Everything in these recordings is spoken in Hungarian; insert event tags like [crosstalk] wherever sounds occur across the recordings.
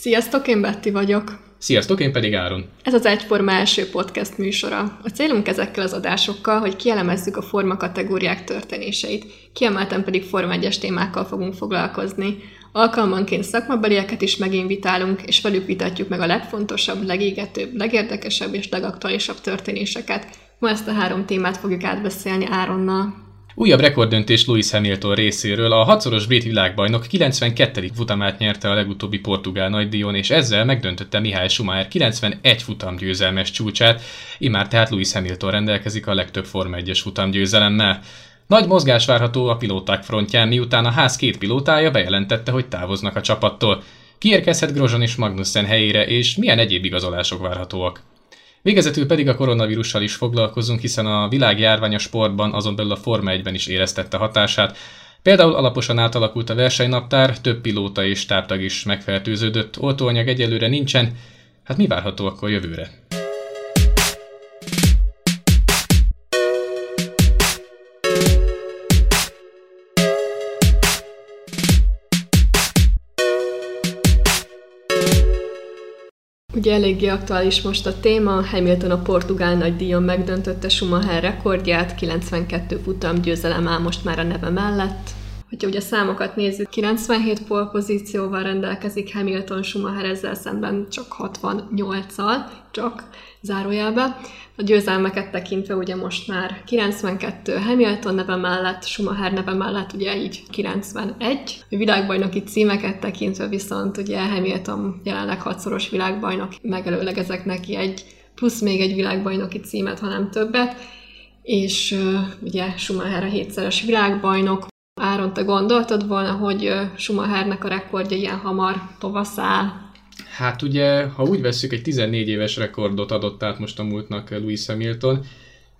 Sziasztok, én Betty vagyok. Sziasztok, én pedig Áron. Ez az Egyforma első podcast műsora. A célunk ezekkel az adásokkal, hogy kielemezzük a forma kategóriák történéseit, kiemelten pedig Forma 1 témákkal fogunk foglalkozni. Alkalmanként szakmabelieket is meginvitálunk, és velük vitatjuk meg a legfontosabb, legégetőbb, legérdekesebb és legaktuálisabb történéseket. Ma ezt a három témát fogjuk átbeszélni Áronnal. Újabb rekorddöntés Lewis Hamilton részéről. A hatszoros brit világbajnok 92. futamát nyerte a legutóbbi portugál nagydíjon, és ezzel megdöntötte Mihály Schumacher 91 futam győzelmes csúcsát, immár tehát Lewis Hamilton rendelkezik a legtöbb Forma 1-es futam győzelemmel. Nagy mozgás várható a pilóták frontján, miután a ház két pilótája bejelentette, hogy távoznak a csapattól. Kiérkezhet Grosjean és Magnussen helyére, és milyen egyéb igazolások várhatóak? Végezetül pedig a koronavírussal is foglalkozunk, hiszen a világjárvány a sportban, azon belül a Forma 1-ben is éreztette hatását. Például alaposan átalakult a versenynaptár, több pilóta és táptag is megfertőződött, oltóanyag egyelőre nincsen, hát mi várható akkor jövőre? Ugye eléggé aktuális most a téma, Hamilton a portugál nagydíjon megdöntötte Schumacher rekordját, 92 futam győzelem áll most már a neve mellett. Hogyha ugye a számokat nézzük, 97 pozícióval rendelkezik Hamilton Schumacher ezzel szemben csak 68-al, csak zárójelbe. A győzelmeket tekintve ugye most már 92 Hamilton neve mellett, Schumacher neve mellett ugye így 91. A világbajnoki címeket tekintve viszont ugye Hamilton jelenleg hatszoros világbajnok, megelőlegezek neki egy plusz még egy világbajnoki címet, hanem többet, és uh, ugye Schumacher a hétszeres világbajnok, Áron, te gondoltad volna, hogy Schumachernek a rekordja ilyen hamar tovaszáll? Hát ugye, ha úgy vesszük, egy 14 éves rekordot adott át most a múltnak Louis Hamilton.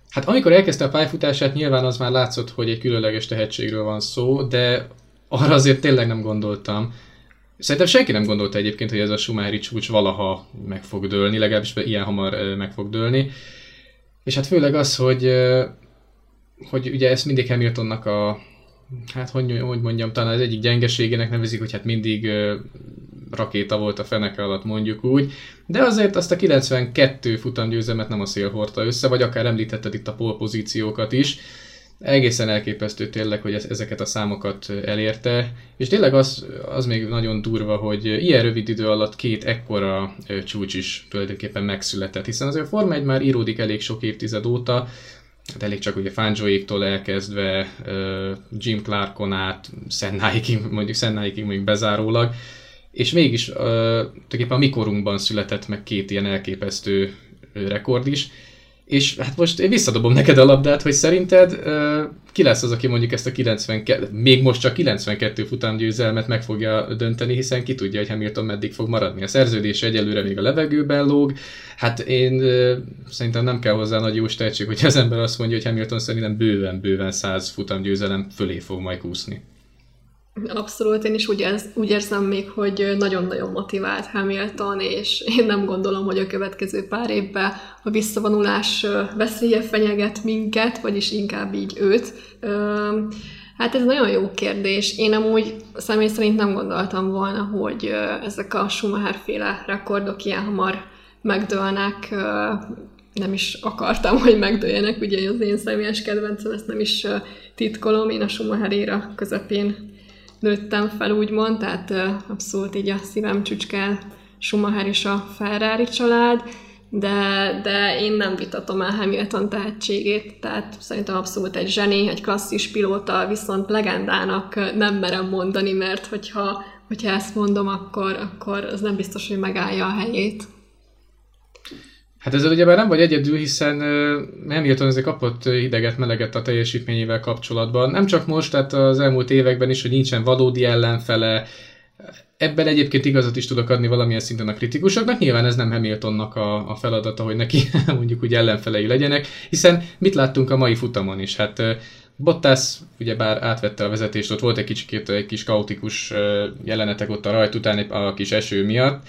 Hát amikor elkezdte a pályafutását, nyilván az már látszott, hogy egy különleges tehetségről van szó, de arra azért tényleg nem gondoltam. Szerintem senki nem gondolta egyébként, hogy ez a Schumacheri csúcs valaha meg fog dőlni, legalábbis ilyen hamar meg fog dőlni. És hát főleg az, hogy, hogy ugye ezt mindig Hamiltonnak a, hát hogy, hogy mondjam, talán az egyik gyengeségének nevezik, hogy hát mindig rakéta volt a feneke alatt, mondjuk úgy, de azért azt a 92 futamgyőzelmet nem a szél hordta össze, vagy akár említetted itt a polpozíciókat is, egészen elképesztő tényleg, hogy ezeket a számokat elérte, és tényleg az, az még nagyon durva, hogy ilyen rövid idő alatt két ekkora csúcs is tulajdonképpen megszületett, hiszen azért a Forma 1 már íródik elég sok évtized óta, hát elég csak ugye Fangioéktól elkezdve Jim Clarkon át Sennáikig, mondjuk Sennáikig mondjuk bezárólag, és mégis tulajdonképpen a mikorunkban született meg két ilyen elképesztő rekord is, és hát most én visszadobom neked a labdát, hogy szerinted uh, ki lesz az, aki mondjuk ezt a 92, még most csak 92 futamgyőzelmet meg fogja dönteni, hiszen ki tudja, hogy Hamilton meddig fog maradni. A szerződés egyelőre még a levegőben lóg. Hát én uh, szerintem nem kell hozzá nagy jó tehetség, hogy az ember azt mondja, hogy Hamilton szerintem bőven-bőven 100 futamgyőzelem fölé fog majd kúszni. Abszolút, én is úgy, ez, úgy érzem még, hogy nagyon-nagyon motivált Hamilton, és én nem gondolom, hogy a következő pár évben a visszavonulás veszélye fenyeget minket, vagyis inkább így őt. Hát ez nagyon jó kérdés. Én amúgy személy szerint nem gondoltam volna, hogy ezek a Schumacher-féle rekordok ilyen hamar megdőlnek. Nem is akartam, hogy megdőljenek, ugye az én személyes kedvencem, ezt nem is titkolom, én a Schumacher éra közepén nőttem fel, úgymond, tehát abszolút így a szívem csücske Schumacher és a Ferrari család, de, de én nem vitatom el Hamilton tehetségét, tehát szerintem abszolút egy zseni, egy klasszis pilóta, viszont legendának nem merem mondani, mert hogyha, hogyha ezt mondom, akkor, akkor az nem biztos, hogy megállja a helyét. Hát ezzel ugye nem vagy egyedül, hiszen Hamilton ezek kapott hideget, meleget a teljesítményével kapcsolatban. Nem csak most, tehát az elmúlt években is, hogy nincsen valódi ellenfele. Ebben egyébként igazat is tudok adni valamilyen szinten a kritikusoknak. Nyilván ez nem Hamiltonnak a, a feladata, hogy neki [laughs] mondjuk úgy ellenfelei legyenek, hiszen mit láttunk a mai futamon is? Hát Bottas ugyebár átvette a vezetést, ott volt egy kicsit egy kis kaotikus jelenetek ott a rajt után a kis eső miatt,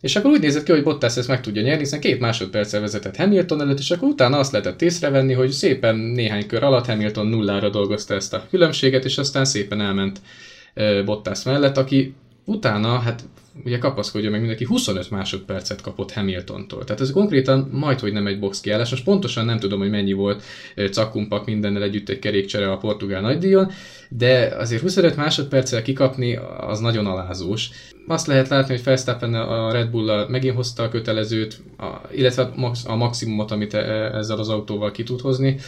és akkor úgy nézett ki, hogy Bottas ezt meg tudja nyerni, hiszen két másodperccel vezetett Hamilton előtt, és akkor utána azt lehetett észrevenni, hogy szépen néhány kör alatt Hamilton nullára dolgozta ezt a különbséget, és aztán szépen elment Bottas mellett, aki utána, hát ugye kapaszkodja meg mindenki, 25 másodpercet kapott Hamiltontól. Tehát ez konkrétan majd, hogy nem egy box kiállás. Most pontosan nem tudom, hogy mennyi volt cakkumpak mindennel együtt egy kerékcsere a portugál nagydíjon, de azért 25 másodperccel kikapni az nagyon alázós. Azt lehet látni, hogy Verstappen a Red bull megint hozta a kötelezőt, a, illetve a maximumot, amit e, ezzel az autóval ki tud hozni.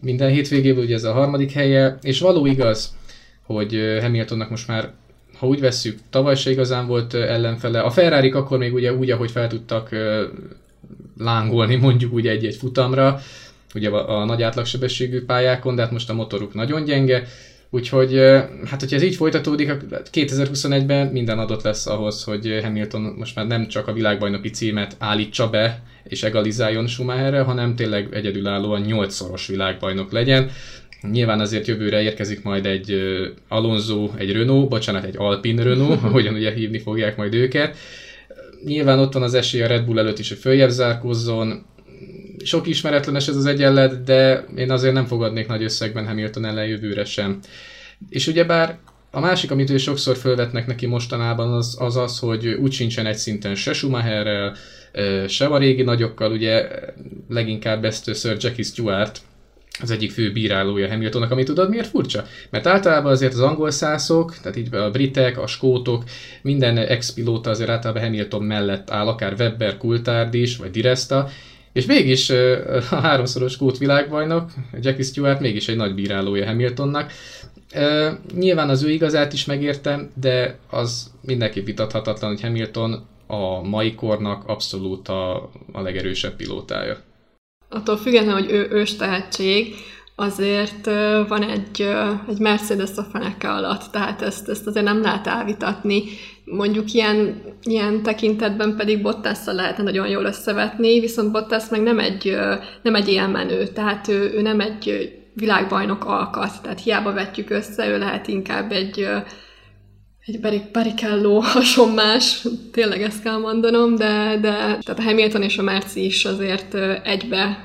Minden hétvégéből ugye ez a harmadik helye, és való igaz, hogy Hamiltonnak most már ha úgy vesszük, tavaly se igazán volt ellenfele. A ferrari akkor még ugye úgy, ahogy fel tudtak lángolni mondjuk úgy egy-egy futamra, ugye a, a nagy átlagsebességű pályákon, de hát most a motoruk nagyon gyenge, úgyhogy hát hogyha ez így folytatódik, 2021-ben minden adott lesz ahhoz, hogy Hamilton most már nem csak a világbajnoki címet állítsa be, és egalizáljon Schumacherre, hanem tényleg egyedülállóan 8-szoros világbajnok legyen. Nyilván azért jövőre érkezik majd egy Alonso, egy Renault, bocsánat, egy Alpine Renault, [laughs] ahogyan ugye hívni fogják majd őket. Nyilván ott van az esély a Red Bull előtt is, hogy följebb zárkozzon. Sok ismeretlenes ez az egyenlet, de én azért nem fogadnék nagy összegben Hamilton ellen jövőre sem. És ugyebár a másik, amit ő sokszor felvetnek neki mostanában, az az, az hogy úgy sincsen egy szinten se Schumacherrel, se a régi nagyokkal, ugye leginkább ezt Sir Jackie Stewart, az egyik fő bírálója Hamiltonnak, ami tudod miért furcsa? Mert általában azért az angol szászok, tehát így a britek, a skótok, minden ex-pilóta azért általában Hamilton mellett áll, akár Webber, Coulthard is, vagy Diresta, és mégis a háromszoros skót világbajnok, Jackie Stewart mégis egy nagy bírálója Hamiltonnak. Nyilván az ő igazát is megértem, de az mindenképp vitathatatlan, hogy Hamilton a mai kornak abszolút a, a legerősebb pilótája attól függetlenül, hogy ő ős tehetség, azért van egy, egy Mercedes a feneke alatt, tehát ezt, ezt azért nem lehet elvitatni. Mondjuk ilyen, ilyen tekintetben pedig bottas lehetne nagyon jól összevetni, viszont Bottas meg nem egy, nem egy ilyen tehát ő, ő nem egy világbajnok alkat, tehát hiába vetjük össze, ő lehet inkább egy, egy Barrichello hasonmás, tényleg ezt kell mondanom, de, de tehát a Hamilton és a Merci is azért egybe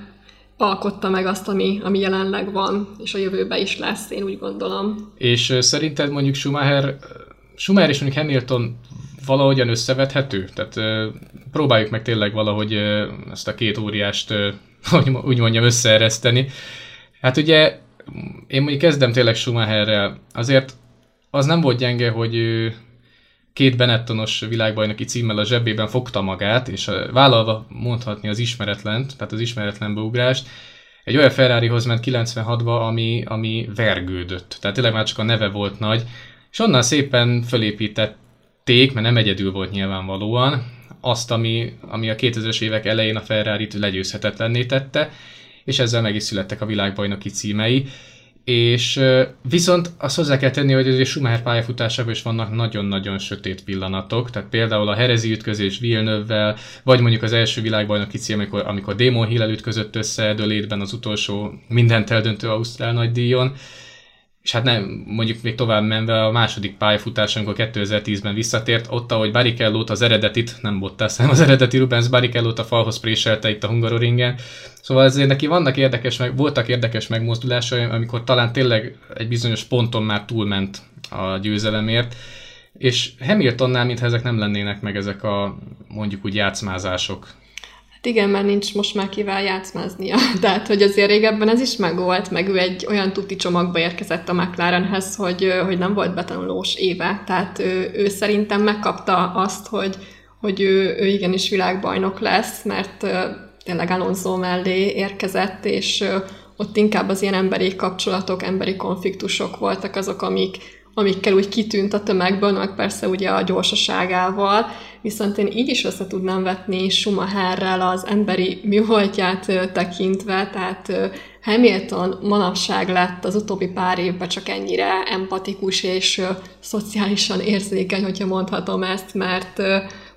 alkotta meg azt, ami, ami jelenleg van, és a jövőben is lesz, én úgy gondolom. És szerinted mondjuk Schumacher, Schumacher és mondjuk Hamilton valahogyan összevethető? Tehát próbáljuk meg tényleg valahogy ezt a két óriást, hogy úgy mondjam, összeereszteni. Hát ugye én mondjuk kezdem tényleg Schumacherrel. Azért az nem volt gyenge, hogy két Benettonos világbajnoki címmel a zsebében fogta magát, és vállalva mondhatni az ismeretlent, tehát az ismeretlen beugrást, egy olyan Ferrarihoz ment 96-ba, ami, ami vergődött. Tehát tényleg már csak a neve volt nagy, és onnan szépen fölépítették, mert nem egyedül volt nyilvánvalóan, azt, ami, ami a 2000-es évek elején a Ferrari-t legyőzhetetlenné tette, és ezzel meg is születtek a világbajnoki címei és viszont azt hozzá kell tenni, hogy azért Schumacher pályafutásában is vannak nagyon-nagyon sötét pillanatok, tehát például a herezi ütközés Villeneuve-vel, vagy mondjuk az első világbajnoki cím, amikor, amikor Damon Hill ütközött össze Dölétben az utolsó mindent eldöntő Ausztrál nagydíjon, és hát nem, mondjuk még tovább menve a második pályafutás, amikor 2010-ben visszatért, ott, ahogy Barrichello-t az eredetit, nem Bottas, hanem az eredeti Rubens Barrichello-t a falhoz préselte itt a Hungaroringen. Szóval ezért neki vannak érdekes, meg, voltak érdekes megmozdulásai, amikor talán tényleg egy bizonyos ponton már túlment a győzelemért, és Hamiltonnál, mintha ezek nem lennének meg ezek a mondjuk úgy játszmázások, igen, mert nincs most már kivel játszmáznia. [laughs] Tehát, hogy azért régebben ez is megvolt, meg ő egy olyan tuti csomagba érkezett a McLarenhez, hogy, hogy nem volt betanulós éve. Tehát ő, ő szerintem megkapta azt, hogy, hogy ő, ő igenis világbajnok lesz, mert tényleg Alonso mellé érkezett, és ott inkább az ilyen emberi kapcsolatok, emberi konfliktusok voltak azok, amik, amikkel úgy kitűnt a tömegből, meg persze ugye a gyorsaságával, viszont én így is össze tudnám vetni Schumacherrel az emberi műholtját tekintve, tehát Hamilton manapság lett az utóbbi pár évben csak ennyire empatikus és szociálisan érzékeny, hogyha mondhatom ezt, mert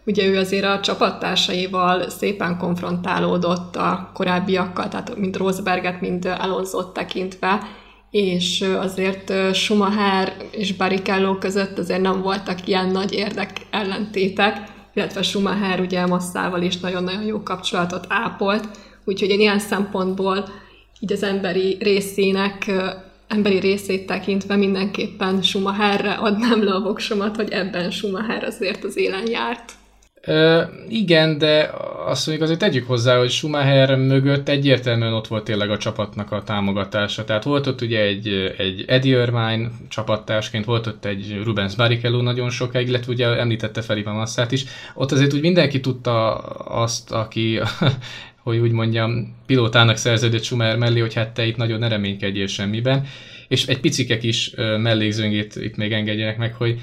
ugye ő azért a csapattársaival szépen konfrontálódott a korábbiakkal, tehát mint Rosberget, mint Alonso tekintve, és azért Schumacher és Barrichello között azért nem voltak ilyen nagy érdek ellentétek, illetve Schumacher ugye Masszával is nagyon-nagyon jó kapcsolatot ápolt, úgyhogy én ilyen szempontból így az emberi részének emberi részét tekintve mindenképpen Schumacherre adnám le a voksomat, hogy ebben Schumacher azért az élen járt. Igen, de azt mondjuk azért tegyük hozzá, hogy Schumacher mögött egyértelműen ott volt tényleg a csapatnak a támogatása. Tehát volt ott ugye egy, egy Eddie Irvine csapattársként, volt ott egy Rubens Barrichello nagyon sokáig, illetve ugye említette Felipe Massát is. Ott azért úgy mindenki tudta azt, aki [laughs] hogy úgy mondjam, pilótának szerződött Schumacher mellé, hogy hát te itt nagyon ne reménykedjél semmiben. És egy picike kis mellékzöngét itt még engedjenek meg, hogy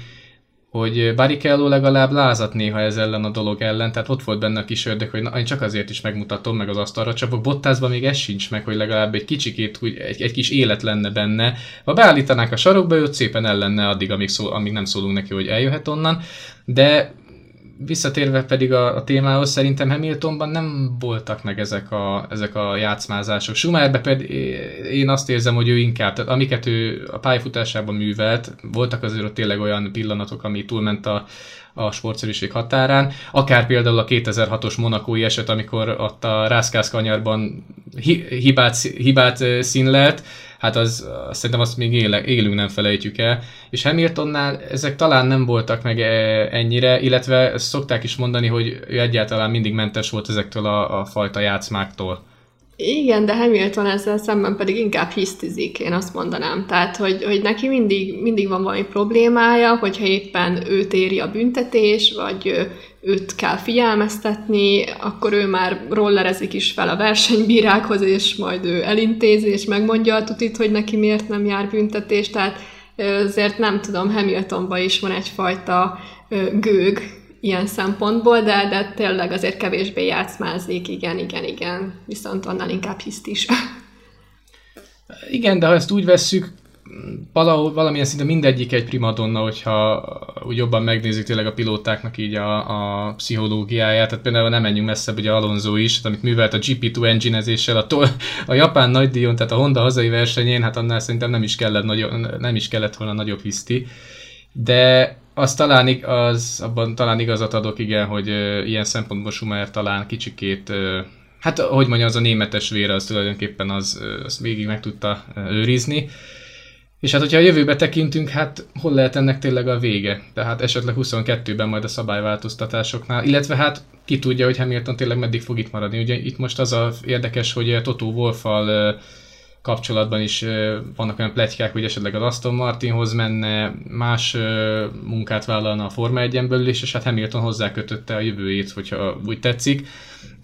hogy Barrichello legalább lázat néha ez ellen a dolog ellen, tehát ott volt benne a kis ördög, hogy na, én csak azért is megmutatom, meg az asztalra csapok. Bottászban még ez sincs meg, hogy legalább egy kicsikét, úgy, egy, egy kis élet lenne benne. Ha beállítanák a sarokba, őt szépen el lenne addig, amíg, szól, amíg nem szólunk neki, hogy eljöhet onnan. De visszatérve pedig a, a témához, szerintem Hamiltonban nem voltak meg ezek a, ezek a játszmázások. Schumacherbe pedig én azt érzem, hogy ő inkább, tehát amiket ő a pályafutásában művelt, voltak azért ott tényleg olyan pillanatok, ami túlment a, a sportszerűség határán. Akár például a 2006-os monakói eset, amikor ott a Rászkász kanyarban hibát, hibát színlelt, hát az, azt szerintem azt még éle, élünk nem felejtjük el. És Hamiltonnál ezek talán nem voltak meg e, ennyire, illetve ezt szokták is mondani, hogy ő egyáltalán mindig mentes volt ezektől a, a fajta játszmáktól. Igen, de Hamilton ezzel szemben pedig inkább hisztizik, én azt mondanám. Tehát, hogy, hogy neki mindig, mindig van valami problémája, hogyha éppen őt éri a büntetés, vagy őt kell figyelmeztetni, akkor ő már rollerezik is fel a versenybírákhoz, és majd ő elintézi, és megmondja a tutit, hogy neki miért nem jár büntetés. Tehát azért nem tudom, Hamiltonban is van egyfajta gőg, ilyen szempontból, de, de tényleg azért kevésbé játszmázik, igen, igen, igen, viszont annál inkább hiszt is. [laughs] Igen, de ha ezt úgy vesszük, valahol, valamilyen szinte mindegyik egy primadonna, hogyha úgy jobban megnézik tényleg a pilótáknak így a, a pszichológiáját, tehát például nem menjünk messzebb, ugye Alonso is, tehát amit művelt a GP2 enginezéssel, a, tol, a japán nagydíjon, tehát a Honda hazai versenyén, hát annál szerintem nem is kellett, nagyon, nem is kellett volna nagyobb hiszti, de az talán, az, abban talán igazat adok, igen, hogy uh, ilyen szempontból Schumacher talán kicsikét, uh, hát hogy mondja, az a németes vére, az tulajdonképpen az, azt végig meg tudta őrizni. És hát, hogyha a jövőbe tekintünk, hát hol lehet ennek tényleg a vége? Tehát esetleg 22-ben majd a szabályváltoztatásoknál, illetve hát ki tudja, hogy Hamilton tényleg meddig fog itt maradni. Ugye itt most az a érdekes, hogy Toto Wolffal uh, kapcsolatban is vannak olyan pletykák, hogy esetleg az Aston Martinhoz menne, más munkát vállalna a Forma 1 belül és hát Hamilton hozzákötötte a jövőjét, hogyha úgy tetszik.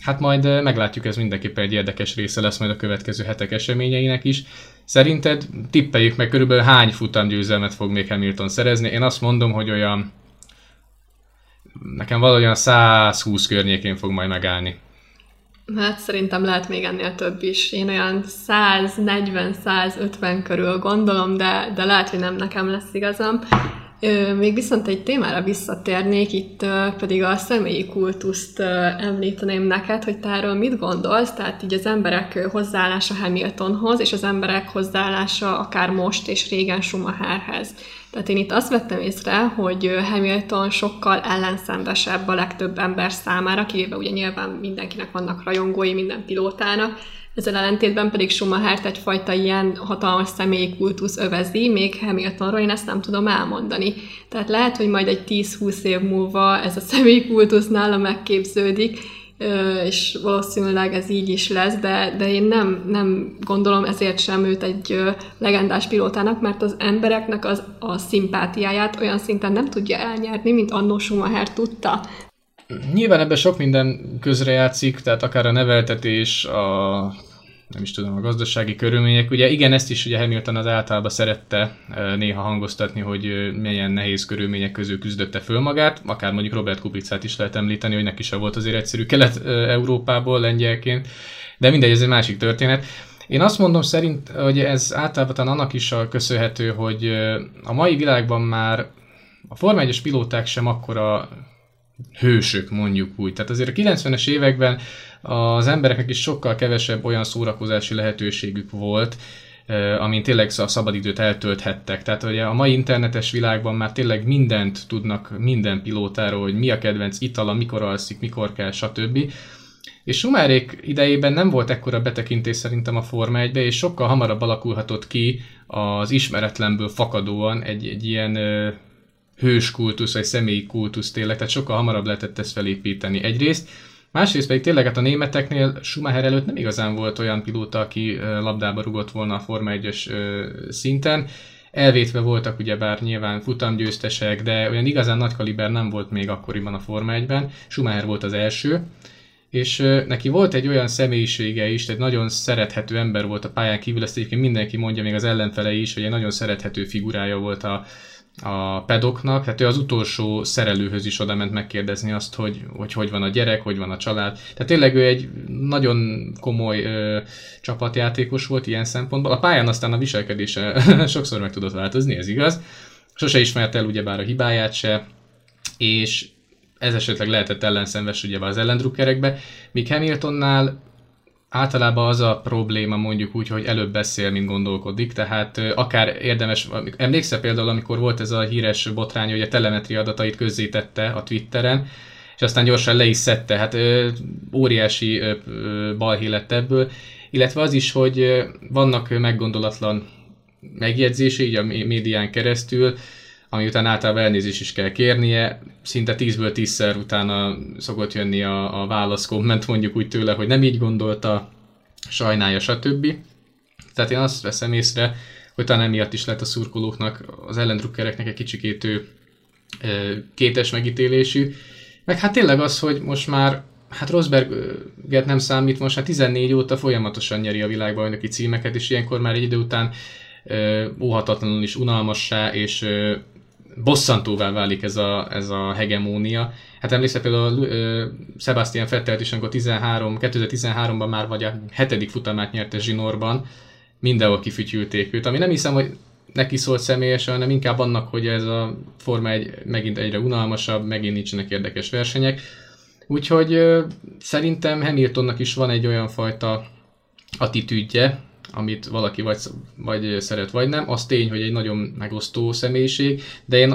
Hát majd meglátjuk, ez mindenképpen egy érdekes része lesz majd a következő hetek eseményeinek is. Szerinted tippeljük meg körülbelül hány futamgyőzelmet fog még Hamilton szerezni? Én azt mondom, hogy olyan nekem valahogyan 120 környékén fog majd megállni. Hát szerintem lehet még ennél több is. Én olyan 140-150 körül gondolom, de, de lehet, hogy nem nekem lesz igazam. Még viszont egy témára visszatérnék, itt pedig a személyi kultuszt említeném neked, hogy te erről mit gondolsz, tehát így az emberek hozzáállása Hamiltonhoz, és az emberek hozzáállása akár most és régen Schumacherhez. Tehát én itt azt vettem észre, hogy Hamilton sokkal ellenszembesebb a legtöbb ember számára, kivéve ugye nyilván mindenkinek vannak rajongói, minden pilótának, ezzel ellentétben pedig Schumachert egyfajta ilyen hatalmas személyi kultusz övezi, még Hamiltonról én ezt nem tudom elmondani. Tehát lehet, hogy majd egy 10-20 év múlva ez a személyi kultusz nála megképződik, és valószínűleg ez így is lesz, de, de én nem, nem gondolom ezért sem őt egy legendás pilótának, mert az embereknek az, a szimpátiáját olyan szinten nem tudja elnyerni, mint annó Schumacher tudta. Nyilván ebben sok minden közrejátszik, tehát akár a neveltetés, a nem is tudom, a gazdasági körülmények. Ugye igen, ezt is ugye Hamilton az általában szerette néha hangoztatni, hogy milyen nehéz körülmények közül küzdötte föl magát, akár mondjuk Robert Kubicát is lehet említeni, hogy neki sem volt azért egyszerű Kelet-Európából lengyelként, de mindegy, ez egy másik történet. Én azt mondom szerint, hogy ez általában annak is a köszönhető, hogy a mai világban már a Forma 1 pilóták sem akkora hősök, mondjuk úgy. Tehát azért a 90-es években az embereknek is sokkal kevesebb olyan szórakozási lehetőségük volt, amin tényleg a szabadidőt eltölthettek. Tehát ugye a mai internetes világban már tényleg mindent tudnak minden pilótáról, hogy mi a kedvenc itala, mikor alszik, mikor kell, stb. És Schumacherék idejében nem volt ekkora betekintés szerintem a Forma 1 és sokkal hamarabb alakulhatott ki az ismeretlenből fakadóan egy, egy ilyen hős kultusz, vagy személyi kultusz tényleg, tehát sokkal hamarabb lehetett ezt felépíteni egyrészt. Másrészt pedig tényleg hát a németeknél Schumacher előtt nem igazán volt olyan pilóta, aki labdába rugott volna a Forma 1-es szinten. Elvétve voltak ugyebár nyilván futamgyőztesek, de olyan igazán nagy kaliber nem volt még akkoriban a Forma 1-ben. Schumacher volt az első, és neki volt egy olyan személyisége is, egy nagyon szerethető ember volt a pályán kívül, ezt egyébként mindenki mondja, még az ellenfele is, hogy egy nagyon szerethető figurája volt a, a pedoknak, hát ő az utolsó szerelőhöz is oda ment megkérdezni azt, hogy, hogy hogy van a gyerek, hogy van a család. Tehát tényleg ő egy nagyon komoly ö, csapatjátékos volt ilyen szempontból. A pályán aztán a viselkedése [laughs] sokszor meg tudott változni, ez igaz. Sose ismerte el ugyebár a hibáját se, és ez esetleg lehetett ellenszenves ugye az ellendrukkerekbe, míg Hamiltonnál általában az a probléma mondjuk úgy, hogy előbb beszél, mint gondolkodik, tehát akár érdemes, emlékszel például, amikor volt ez a híres botrány, hogy a telemetri adatait közzétette a Twitteren, és aztán gyorsan le is szedte, hát óriási balhé lett ebből, illetve az is, hogy vannak meggondolatlan megjegyzései, így a médián keresztül, ami után általában elnézést is kell kérnie, szinte 10-ből 10-szer utána szokott jönni a, a válasz komment mondjuk úgy tőle, hogy nem így gondolta, sajnálja, stb. Tehát én azt veszem észre, hogy talán emiatt is lett a szurkolóknak, az ellendrukkereknek egy kicsikét ő kétes megítélésű. Meg hát tényleg az, hogy most már hát Rosberget nem számít, most hát 14 óta folyamatosan nyeri a világbajnoki címeket, és ilyenkor már egy idő után óhatatlanul is unalmassá, és bosszantóvá válik ez a, ez a hegemónia. Hát emlékszel például Sebastian Vettel is, amikor 13, 2013-ban már vagy a hetedik futamát nyerte Zsinorban, mindenhol kifütyülték őt, ami nem hiszem, hogy neki szólt személyesen, hanem inkább annak, hogy ez a Forma egy megint egyre unalmasabb, megint nincsenek érdekes versenyek. Úgyhogy szerintem Hamiltonnak is van egy olyan fajta attitűdje, amit valaki vagy, vagy szeret, vagy nem. Az tény, hogy egy nagyon megosztó személyiség, de én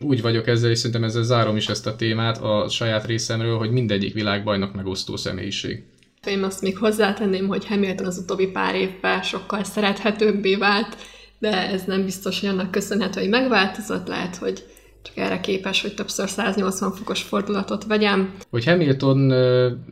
úgy vagyok ezzel, és szerintem ezzel zárom is ezt a témát a saját részemről, hogy mindegyik világbajnok megosztó személyiség. Én azt még hozzátenném, hogy Hamilton az utóbbi pár évben sokkal szerethetőbbé vált, de ez nem biztos, hogy annak köszönhető, hogy megváltozott, lehet, hogy csak erre képes, hogy többször 180 fokos fordulatot vegyem. Hogy Hamilton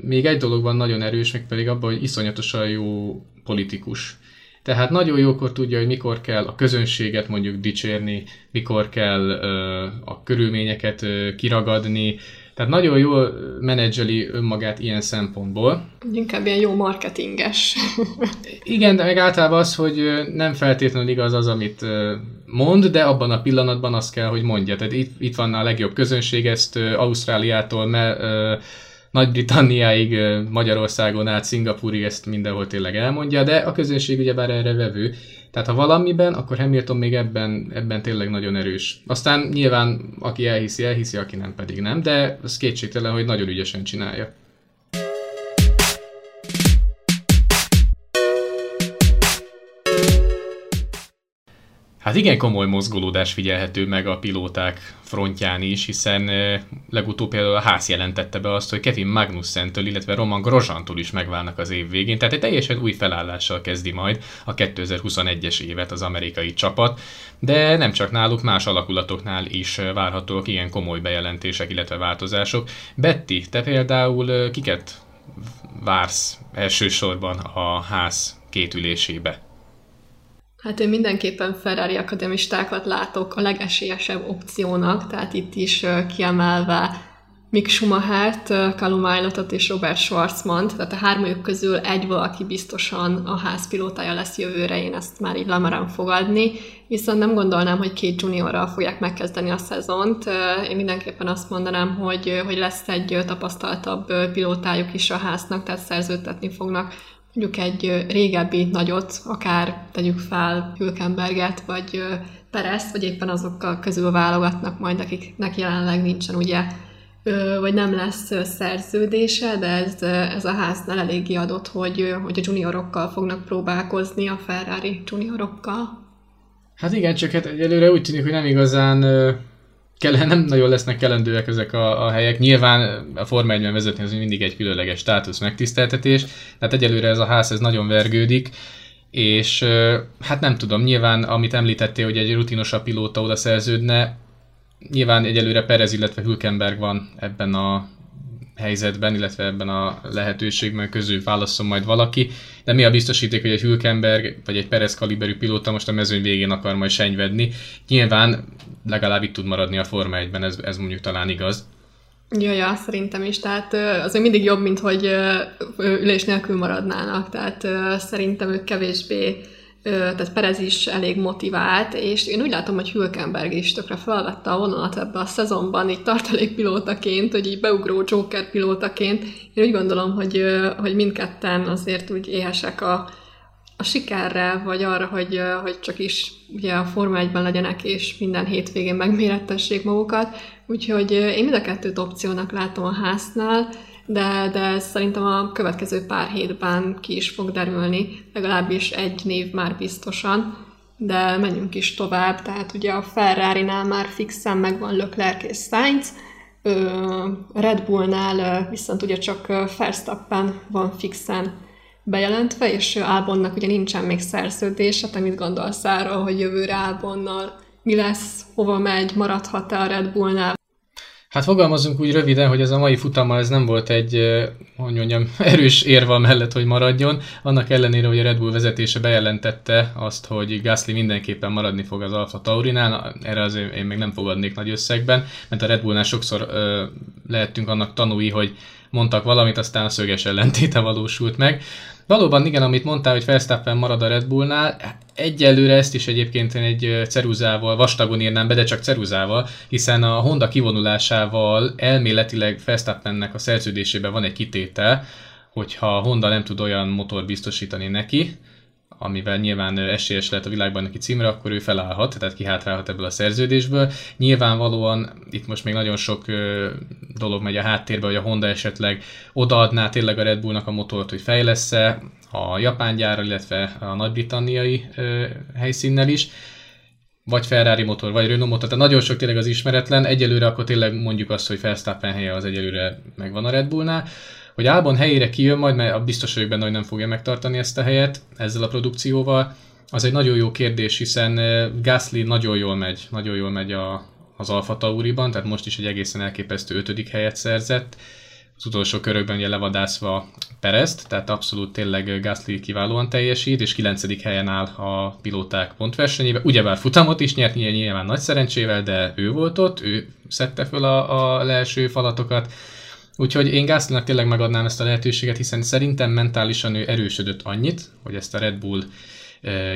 még egy dologban nagyon erős, meg pedig abban, hogy iszonyatosan jó politikus. Tehát nagyon jókor tudja, hogy mikor kell a közönséget mondjuk dicsérni, mikor kell ö, a körülményeket ö, kiragadni, tehát nagyon jól menedzseli önmagát ilyen szempontból. Inkább ilyen jó marketinges. [laughs] Igen, de meg általában az, hogy nem feltétlenül igaz az, amit mond, de abban a pillanatban azt kell, hogy mondja. Tehát itt, itt van a legjobb közönség, ezt Ausztráliától, me, nagy-Britanniáig, Magyarországon át, Szingapúrig ezt mindenhol tényleg elmondja, de a közönség ugyebár erre vevő. Tehát ha valamiben, akkor Hamilton még ebben, ebben tényleg nagyon erős. Aztán nyilván aki elhiszi, elhiszi, aki nem pedig nem, de az kétségtelen, hogy nagyon ügyesen csinálja. Hát igen komoly mozgolódás figyelhető meg a pilóták frontján is, hiszen legutóbb például a ház jelentette be azt, hogy Kevin Magnussen-től, illetve Roman Grosjean-tól is megválnak az év végén, tehát egy teljesen új felállással kezdi majd a 2021-es évet az amerikai csapat, de nem csak náluk, más alakulatoknál is várhatóak ilyen komoly bejelentések, illetve változások. Betty, te például kiket vársz elsősorban a ház két ülésébe? Hát én mindenképpen Ferrari akademistákat látok a legesélyesebb opciónak, tehát itt is kiemelve Mick Schumachert, Callum Aylotot és Robert Schwarzman, tehát a hármójuk közül egy valaki biztosan a házpilótája lesz jövőre, én ezt már így lemerem fogadni, viszont nem gondolnám, hogy két juniorral fogják megkezdeni a szezont. Én mindenképpen azt mondanám, hogy, hogy lesz egy tapasztaltabb pilótájuk is a háznak, tehát szerződtetni fognak mondjuk egy régebbi nagyot, akár tegyük fel Hülkenberget, vagy Perezt, vagy éppen azokkal közül válogatnak majd, akiknek jelenleg nincsen ugye vagy nem lesz szerződése, de ez, ez a háznál eléggé adott, hogy, hogy a juniorokkal fognak próbálkozni, a Ferrari juniorokkal. Hát igen, csak hát egyelőre úgy tűnik, hogy nem igazán kell, nem nagyon lesznek kelendőek ezek a, a helyek. Nyilván a Forma 1 vezetni az mindig egy különleges státusz megtiszteltetés, tehát egyelőre ez a ház ez nagyon vergődik, és hát nem tudom, nyilván amit említettél, hogy egy rutinosabb pilóta oda szerződne, nyilván egyelőre Perez, illetve Hülkenberg van ebben a helyzetben, illetve ebben a lehetőségben közül válaszol majd valaki, de mi a biztosíték, hogy egy Hülkenberg vagy egy Perez kaliberű pilóta most a mezőny végén akar majd senyvedni. Nyilván legalább itt tud maradni a Forma 1-ben, ez, ez mondjuk talán igaz. Ja, ja, szerintem is. Tehát azért mindig jobb, mint hogy ülés nélkül maradnának. Tehát szerintem ők kevésbé tehát Perez is elég motivált, és én úgy látom, hogy Hülkenberg is tökre felvette a vonalat ebbe a szezonban, így tartalékpilótaként, hogy így beugró Joker pilótaként. Én úgy gondolom, hogy, hogy mindketten azért úgy éhesek a, a sikerre, vagy arra, hogy, hogy csak is ugye a Forma 1 legyenek, és minden hétvégén megmérettessék magukat. Úgyhogy én mind a kettőt opciónak látom a háznál, de, de szerintem a következő pár hétben ki is fog derülni, legalábbis egy név már biztosan, de menjünk is tovább, tehát ugye a Ferrari-nál már fixen megvan Leclerc és Sainz, Red Bullnál viszont ugye csak Verstappen van fixen bejelentve, és Albonnak ugye nincsen még szerződése, te mit gondolsz arról, hogy jövőre Albonnal mi lesz, hova megy, maradhat-e a Red Bullnál? Hát fogalmazunk úgy röviden, hogy ez a mai futama ez nem volt egy, hogy mondjam, [laughs] erős érva mellett, hogy maradjon. Annak ellenére, hogy a Red Bull vezetése bejelentette azt, hogy Gasly mindenképpen maradni fog az Alfa Taurinál, erre azért én még nem fogadnék nagy összegben, mert a Red Bullnál sokszor ö, lehettünk annak tanúi, hogy mondtak valamit, aztán a szöges ellentéte valósult meg. Valóban igen, amit mondtál, hogy Verstappen marad a Red Bullnál, egyelőre ezt is egyébként én egy ceruzával, vastagon írnám be, de csak ceruzával, hiszen a Honda kivonulásával elméletileg Verstappennek a szerződésében van egy kitétel, hogyha Honda nem tud olyan motor biztosítani neki, amivel nyilván esélyes lehet a világban neki címre, akkor ő felállhat, tehát kihátrálhat ebből a szerződésből. Nyilvánvalóan itt most még nagyon sok dolog megy a háttérbe, hogy a Honda esetleg odaadná tényleg a Red Bullnak a motort, hogy fejlesz-e a japán gyárral, illetve a nagy-britanniai helyszínnel is vagy Ferrari motor, vagy Renault motor, tehát nagyon sok tényleg az ismeretlen. Egyelőre akkor tényleg mondjuk azt, hogy Verstappen helye az egyelőre megvan a Red Bullnál. Hogy Albon helyére kijön majd, mert biztos vagyok benne, hogy nem fogja megtartani ezt a helyet ezzel a produkcióval, az egy nagyon jó kérdés, hiszen Gasly nagyon jól megy, nagyon jól megy a, az Alfa Tauriban, tehát most is egy egészen elképesztő ötödik helyet szerzett, az utolsó körökben ugye levadászva Perezt, tehát abszolút tényleg Gasly kiválóan teljesít, és 9. helyen áll a pilóták pontversenyébe. Ugyebár futamot is nyert, nyilván nagy szerencsével, de ő volt ott, ő szedte föl a, a leelső falatokat, Úgyhogy én Gászlinak tényleg megadnám ezt a lehetőséget, hiszen szerintem mentálisan ő erősödött annyit, hogy ezt a Red Bull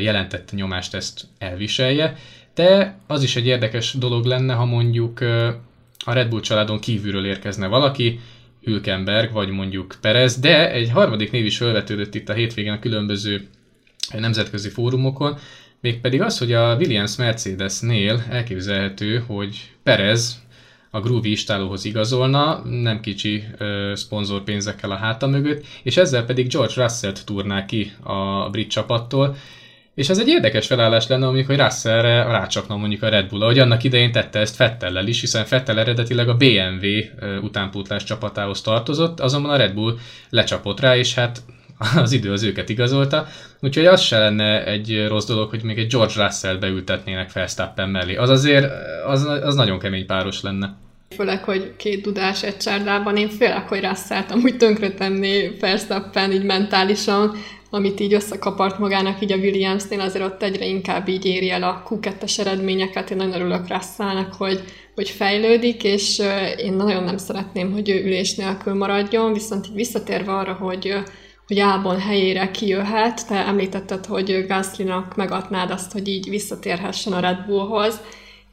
jelentett nyomást ezt elviselje, de az is egy érdekes dolog lenne, ha mondjuk a Red Bull családon kívülről érkezne valaki, Hülkenberg, vagy mondjuk Perez, de egy harmadik név is felvetődött itt a hétvégén a különböző nemzetközi fórumokon, mégpedig az, hogy a Williams Mercedesnél elképzelhető, hogy Perez a Groovy istálóhoz igazolna, nem kicsi ö, szponzorpénzekkel a háta mögött, és ezzel pedig George Russell-t turná ki a brit csapattól, és ez egy érdekes felállás lenne, amikor Russellre rácsapna mondjuk a Red Bull, ahogy annak idején tette ezt Fettellel is, hiszen Fettel eredetileg a BMW utánpótlás csapatához tartozott, azonban a Red Bull lecsapott rá, és hát az idő az őket igazolta, úgyhogy az se lenne egy rossz dolog, hogy még egy George Russell beültetnének Verstappen mellé. Az azért, az, az nagyon kemény páros lenne. Főleg, hogy két dudás egy csárdában, én félek, hogy Russell-t amúgy tönkretenni Verstappen így mentálisan, amit így összekapart magának így a Williamsnél, azért ott egyre inkább így éri el a Q2-es eredményeket. Én nagyon örülök Russellnek, hogy, hogy fejlődik, és én nagyon nem szeretném, hogy ő ülés nélkül maradjon, viszont így visszatérve arra, hogy hogy Albon helyére kijöhet. Te említetted, hogy Gaslynak megadnád azt, hogy így visszatérhessen a Red Bullhoz.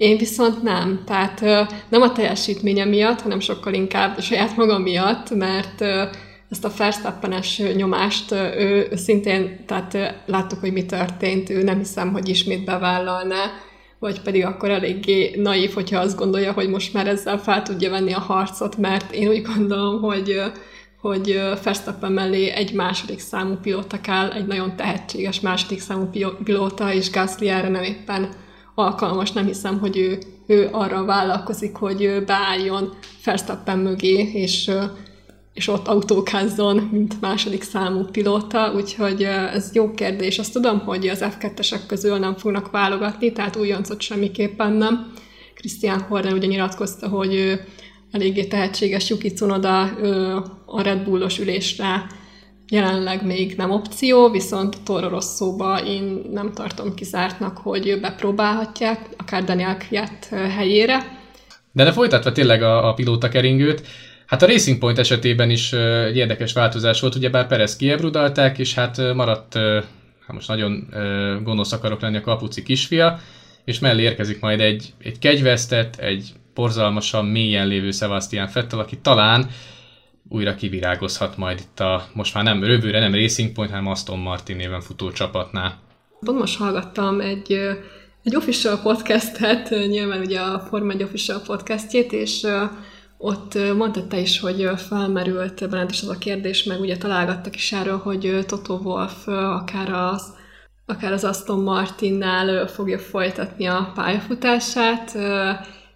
Én viszont nem. Tehát nem a teljesítménye miatt, hanem sokkal inkább a saját maga miatt, mert ezt a Verstappenes nyomást ő szintén, tehát láttuk, hogy mi történt, ő nem hiszem, hogy ismét bevállalná, vagy pedig akkor eléggé naív, hogyha azt gondolja, hogy most már ezzel fel tudja venni a harcot, mert én úgy gondolom, hogy hogy Verstappen mellé egy második számú pilóta kell, egy nagyon tehetséges második számú pilóta, és Gasly erre nem éppen alkalmas, nem hiszem, hogy ő, ő arra vállalkozik, hogy beálljon Verstappen mögé, és, és ott autókázzon, mint második számú pilóta, úgyhogy ez jó kérdés. Azt tudom, hogy az F2-esek közül nem fognak válogatni, tehát újoncot semmiképpen nem. Christian Horner ugye nyilatkozta, hogy ő eléggé tehetséges Yuki Tsunoda a Red Bullos ülésre jelenleg még nem opció, viszont Toro Rosszóba én nem tartom kizártnak, hogy bepróbálhatják, akár Daniel Kviat helyére. De de folytatva tényleg a, a pilóta keringőt, hát a Racing Point esetében is egy érdekes változás volt, ugyebár Perez kiebrudalták, és hát maradt, hát most nagyon gonosz akarok lenni a kapuci kisfia, és mellé érkezik majd egy, egy kegyvesztett, egy borzalmasan mélyen lévő Sebastian Fettel, aki talán újra kivirágozhat majd itt a, most már nem rövőre, nem Racing Point, hanem Aston Martin néven futó csapatnál. Pont most hallgattam egy, egy official podcastet, nyilván ugye a Forma 1 official podcastjét, és ott mondta te is, hogy felmerült benned is az a kérdés, meg ugye találgattak is erről, hogy Toto Wolf akár az, akár az Aston Martinnál fogja folytatni a pályafutását,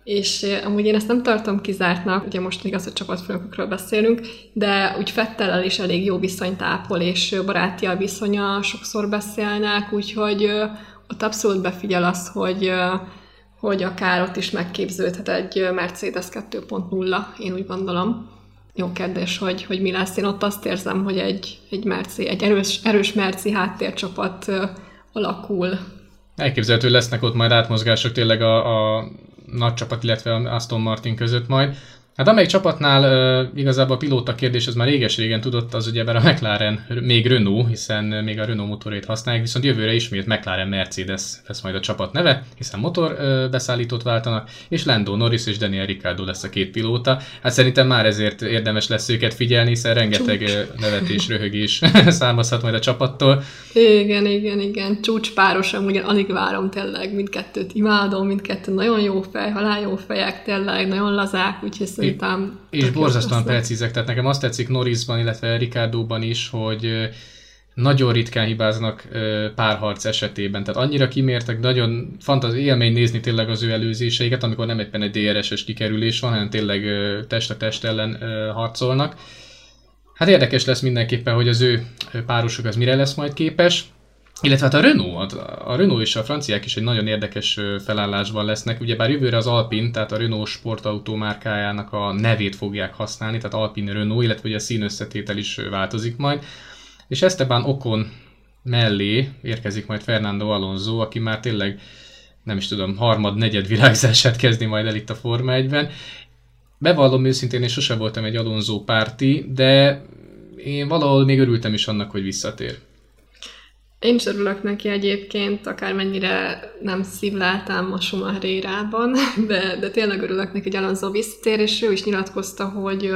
és amúgy én ezt nem tartom kizártnak, ugye most még az, hogy csapatfőnökről beszélünk, de úgy Fettellel is elég jó viszonyt ápol, és baráti a viszonya, sokszor beszélnek, úgyhogy ott abszolút befigyel az, hogy, hogy akár ott is megképződhet egy Mercedes 2.0, én úgy gondolom. Jó kérdés, hogy, hogy mi lesz. Én ott azt érzem, hogy egy, egy, Merci, egy erős, erős Merci háttércsapat alakul. Elképzelhető lesznek ott majd átmozgások tényleg a, a nagy csapat, illetve Aston Martin között majd. Hát amelyik csapatnál uh, igazából a pilóta kérdés, az már réges-régen tudott, az ugye a McLaren, még Renault, hiszen még a Renault motorét használják, viszont jövőre ismét McLaren Mercedes lesz majd a csapat neve, hiszen motor uh, beszállítót váltanak, és Lando Norris és Daniel Ricciardo lesz a két pilóta. Hát szerintem már ezért érdemes lesz őket figyelni, hiszen rengeteg Csúcs. nevetés, röhögés [laughs] származhat majd a csapattól. Igen, igen, igen. Csúcs párosan, ugye alig várom tényleg, mindkettőt imádom, mindkettő nagyon jó fej, halál jó fejek, tényleg, nagyon lazák, úgyhogy szerintem... És borzasztóan precízek, tehát nekem azt tetszik Norrisban, illetve Ricardoban is, hogy nagyon ritkán hibáznak párharc esetében, tehát annyira kimértek, nagyon fantazi élmény nézni tényleg az ő előzéseiket, amikor nem éppen egy DRS-es kikerülés van, hanem tényleg test a test ellen harcolnak. Hát érdekes lesz mindenképpen, hogy az ő párosuk az mire lesz majd képes. Illetve hát a Renault, a Renault és a franciák is egy nagyon érdekes felállásban lesznek. Ugyebár jövőre az Alpine, tehát a Renault sportautó márkájának a nevét fogják használni, tehát Alpine Renault, illetve ugye a színösszetétel is változik majd. És Esteban Okon mellé érkezik majd Fernando Alonso, aki már tényleg nem is tudom, harmad, negyed virágzását kezdi majd el itt a Forma 1-ben. Bevallom őszintén, én sose voltam egy Alonso párti, de én valahol még örültem is annak, hogy visszatér. Én is örülök neki egyébként, akármennyire nem szívláltam a Schumacher [laughs] de, de tényleg örülök neki, hogy Alonso visszatér, és ő is nyilatkozta, hogy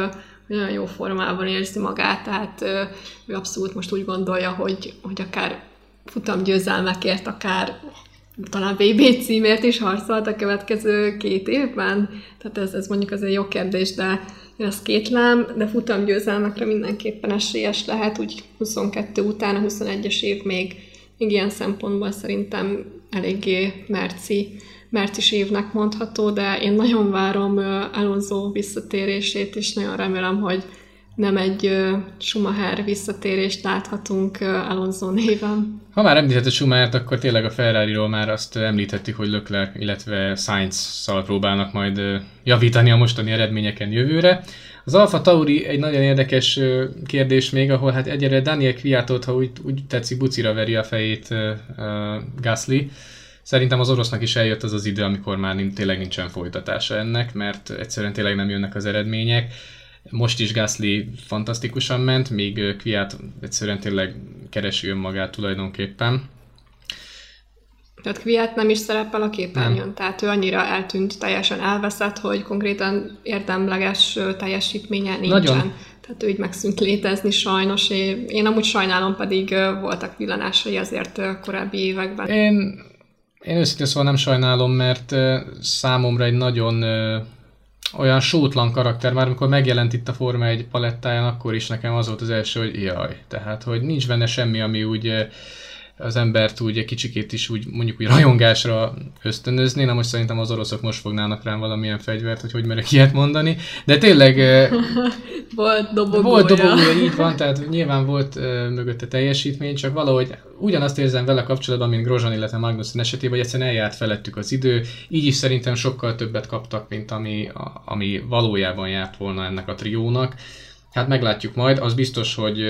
nagyon jó formában érzi magát, tehát ő abszolút most úgy gondolja, hogy, hogy akár futam győzelmekért, akár talán VB címért is harcolt a következő két évben. Tehát ez, ez mondjuk azért jó kérdés, de én ezt kétlem, de futam győzelmekre mindenképpen esélyes lehet, úgy 22 után a 21-es év még, még ilyen szempontból szerintem eléggé merci, mercis évnek mondható, de én nagyon várom Alonso visszatérését, és nagyon remélem, hogy nem egy Schumacher visszatérést láthatunk Alonso néven. Ha már említett Schumachert, akkor tényleg a ferrari már azt említettük, hogy Leclerc, illetve Sainz-szal próbálnak majd javítani a mostani eredményeken jövőre. Az Alfa Tauri egy nagyon érdekes kérdés még, ahol hát egyre Daniel Kviatot, ha úgy, úgy tetszik, bucira veri a fejét uh, Gasly. Szerintem az orosznak is eljött az az idő, amikor már tényleg nincsen folytatása ennek, mert egyszerűen tényleg nem jönnek az eredmények. Most is Gasly fantasztikusan ment, míg Kviat egyszerűen tényleg keresi önmagát tulajdonképpen. Tehát Kviat nem is szerepel a képernyőn, nem. tehát ő annyira eltűnt, teljesen elveszett, hogy konkrétan érdemleges teljesítménye nincsen. Nagyon. Tehát ő így megszűnt létezni sajnos. Én, én amúgy sajnálom, pedig voltak villanásai azért korábbi években. Én, én őszintén szóval nem sajnálom, mert számomra egy nagyon olyan sótlan karakter, már amikor megjelent itt a Forma egy palettáján, akkor is nekem az volt az első, hogy jaj, tehát, hogy nincs benne semmi, ami úgy az embert úgy egy kicsikét is úgy mondjuk úgy rajongásra ösztönözni, na most szerintem az oroszok most fognának rám valamilyen fegyvert, hogy hogy merek ilyet mondani, de tényleg [laughs] volt dobogója. Volt dobogója, így van, tehát nyilván volt uh, mögötte teljesítmény, csak valahogy ugyanazt érzem vele kapcsolatban, mint Grozan, illetve Magnussen esetében, hogy egyszerűen eljárt felettük az idő, így is szerintem sokkal többet kaptak, mint ami, a, ami valójában járt volna ennek a triónak. Hát meglátjuk majd, az biztos, hogy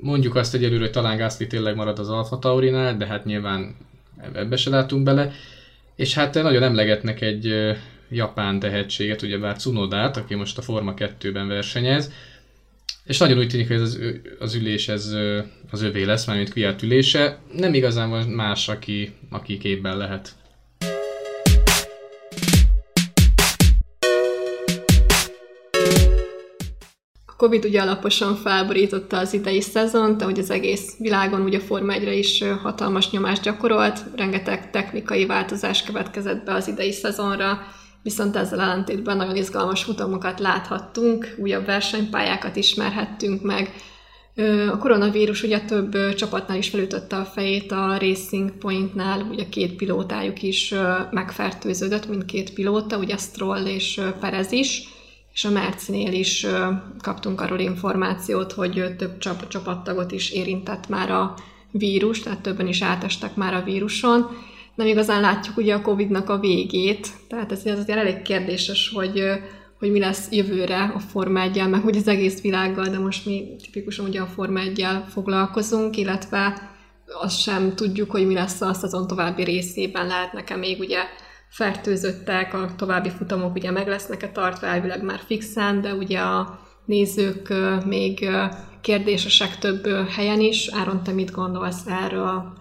mondjuk azt egyelőre, hogy talán Gasly tényleg marad az Alfa Taurinál, de hát nyilván ebbe se látunk bele. És hát nagyon emlegetnek egy japán tehetséget, ugyebár Cunodát, aki most a Forma 2-ben versenyez, és nagyon úgy tűnik, hogy ez az, az ülés ez az övé lesz, mármint Kviat ülése. Nem igazán van más, aki, aki képben lehet. Covid ugye alaposan felborította az idei szezont, ahogy az egész világon ugye a Forma 1 is hatalmas nyomást gyakorolt, rengeteg technikai változás következett be az idei szezonra, viszont ezzel ellentétben nagyon izgalmas futamokat láthattunk, újabb versenypályákat ismerhettünk meg. A koronavírus ugye több csapatnál is felütötte a fejét, a Racing Pointnál ugye két pilótájuk is megfertőződött, mint két pilóta, ugye Stroll és Perez is, és a Mercinél is kaptunk arról információt, hogy több csap- csapattagot is érintett már a vírus, tehát többen is átestek már a víruson. Nem igazán látjuk ugye a Covid-nak a végét, tehát ez azért elég kérdéses, hogy, hogy mi lesz jövőre a Forma 1 meg hogy az egész világgal, de most mi tipikusan ugye a Forma 1 foglalkozunk, illetve azt sem tudjuk, hogy mi lesz a szezon további részében, lehet nekem még ugye fertőzöttek, a további futamok ugye meg lesznek-e tartva elvileg már fixen, de ugye a nézők még kérdésesek több helyen is. Áron, te mit gondolsz erről?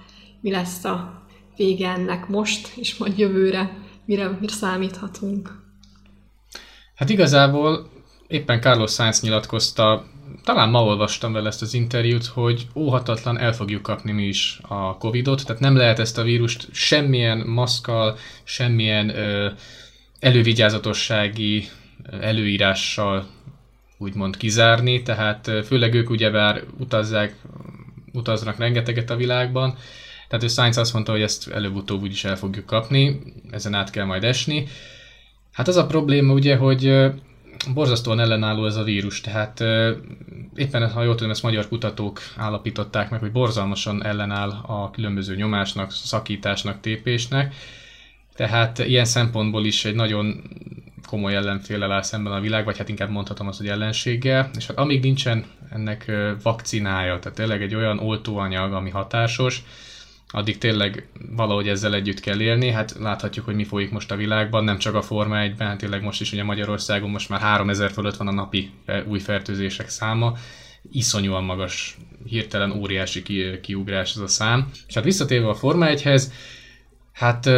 Mi lesz a vége ennek most, és majd jövőre? Mire, mire számíthatunk? Hát igazából éppen Carlos Sainz nyilatkozta talán ma olvastam vele ezt az interjút, hogy óhatatlan el fogjuk kapni mi is a Covidot, tehát nem lehet ezt a vírust semmilyen maszkal, semmilyen ö, elővigyázatossági előírással úgymond kizárni, tehát főleg ők ugyebár utazzák, utaznak rengeteget a világban, tehát ő Science azt mondta, hogy ezt előbb-utóbb úgyis el fogjuk kapni, ezen át kell majd esni. Hát az a probléma ugye, hogy borzasztóan ellenálló ez a vírus, tehát éppen, ha jól tudom, ezt magyar kutatók állapították meg, hogy borzalmasan ellenáll a különböző nyomásnak, szakításnak, tépésnek, tehát ilyen szempontból is egy nagyon komoly ellenféle áll szemben a világ, vagy hát inkább mondhatom azt, hogy ellenséggel, és hát amíg nincsen ennek vakcinája, tehát tényleg egy olyan oltóanyag, ami hatásos, addig tényleg valahogy ezzel együtt kell élni. Hát láthatjuk, hogy mi folyik most a világban, nem csak a Forma 1-ben, hát tényleg most is ugye Magyarországon most már 3000 fölött van a napi új fertőzések száma. Iszonyúan magas, hirtelen óriási ki, kiugrás ez a szám. És hát visszatérve a Forma 1-hez, hát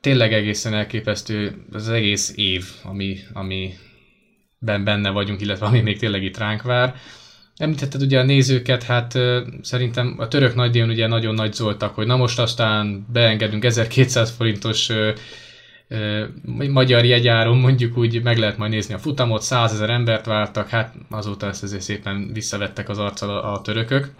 tényleg egészen elképesztő az egész év, ami, ami benne vagyunk, illetve ami még tényleg itt ránk vár. Említetted ugye a nézőket, hát szerintem a török nagydíjon ugye nagyon nagy zoltak, hogy na most aztán beengedünk 1200 forintos ö, ö, magyar jegyáron, mondjuk úgy meg lehet majd nézni a futamot, 100 ezer embert vártak, hát azóta ezt azért szépen visszavettek az arccal a, a törökök.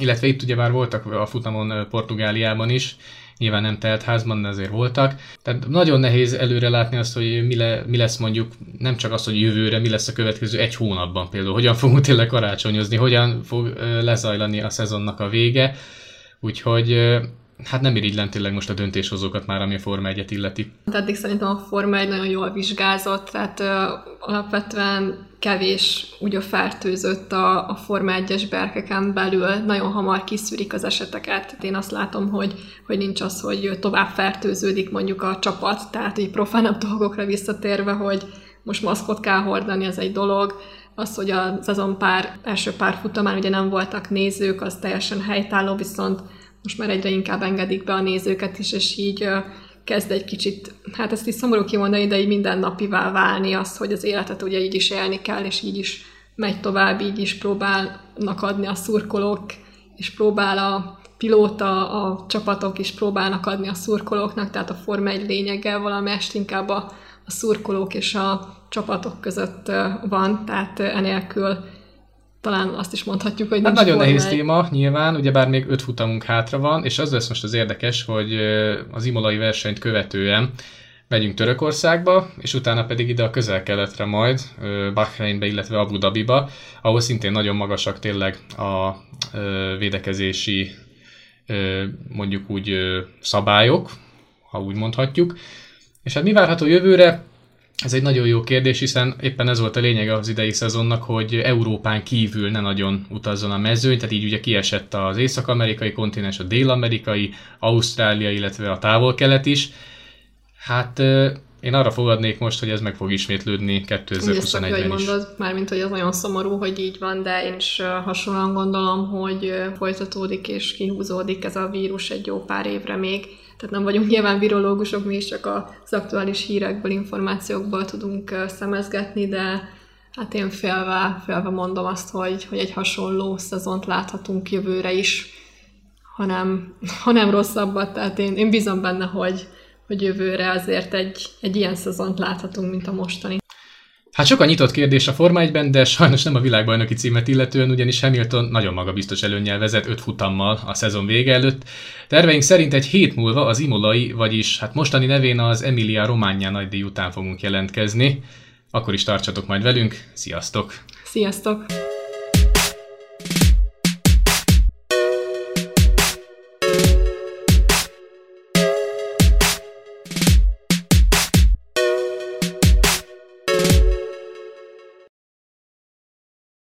Illetve itt ugye már voltak a futamon Portugáliában is, nyilván nem telt házban, de azért voltak. Tehát nagyon nehéz előre látni azt, hogy mi, le, mi lesz mondjuk, nem csak az, hogy jövőre, mi lesz a következő egy hónapban például, hogyan fogunk tényleg karácsonyozni, hogyan fog lezajlani a szezonnak a vége. Úgyhogy hát nem irigylem tényleg most a döntéshozókat már, ami a Forma 1-et illeti. Addig szerintem a Forma 1 nagyon jól vizsgázott, tehát ö, alapvetően kevés ugye fertőzött a, a Forma 1-es berkeken belül, nagyon hamar kiszűrik az eseteket. Én azt látom, hogy, hogy nincs az, hogy tovább fertőződik mondjuk a csapat, tehát így profánabb dolgokra visszatérve, hogy most maszkot kell hordani, ez egy dolog, az, hogy a szezon pár, első pár futamán ugye nem voltak nézők, az teljesen helytálló, viszont most már egyre inkább engedik be a nézőket is, és így kezd egy kicsit, hát ezt is szomorú kimondani, de így mindennapivá válni az, hogy az életet ugye így is élni kell, és így is megy tovább, így is próbálnak adni a szurkolók, és próbál a pilóta, a csapatok is próbálnak adni a szurkolóknak, tehát a Forma egy lényeggel valamest inkább a, a szurkolók és a csapatok között van, tehát enélkül talán azt is mondhatjuk, hogy hát nagyon nehéz egy. téma, nyilván, ugyebár még öt futamunk hátra van, és az lesz most az érdekes, hogy az imolai versenyt követően megyünk Törökországba, és utána pedig ide a közel-keletre majd, Bahreinbe, illetve Abu Dhabiba, ahol szintén nagyon magasak tényleg a védekezési mondjuk úgy szabályok, ha úgy mondhatjuk. És hát mi várható jövőre? Ez egy nagyon jó kérdés, hiszen éppen ez volt a lényege az idei szezonnak, hogy Európán kívül ne nagyon utazzon a mezőny, tehát így ugye kiesett az észak-amerikai kontinens, a dél-amerikai, Ausztrália, illetve a távol-kelet is. Hát én arra fogadnék most, hogy ez meg fog ismétlődni 2021-ben is. mondod, mármint, hogy az nagyon szomorú, hogy így van, de én is hasonlóan gondolom, hogy folytatódik és kihúzódik ez a vírus egy jó pár évre még. Tehát nem vagyunk nyilván virológusok, mi is csak az aktuális hírekből, információkból tudunk szemezgetni, de hát én félve, félve mondom azt, hogy, hogy egy hasonló szezont láthatunk jövőre is, hanem, hanem rosszabbat. Tehát én, én bízom benne, hogy, hogy jövőre azért egy, egy ilyen szezont láthatunk, mint a mostani. Hát sok a nyitott kérdés a Forma 1 de sajnos nem a világbajnoki címet illetően, ugyanis Hamilton nagyon magabiztos előnyel vezet öt futammal a szezon vége előtt. Terveink szerint egy hét múlva az Imolai, vagyis hát mostani nevén az Emilia Romagna nagydíj után fogunk jelentkezni. Akkor is tartsatok majd velünk, sziasztok! Sziasztok!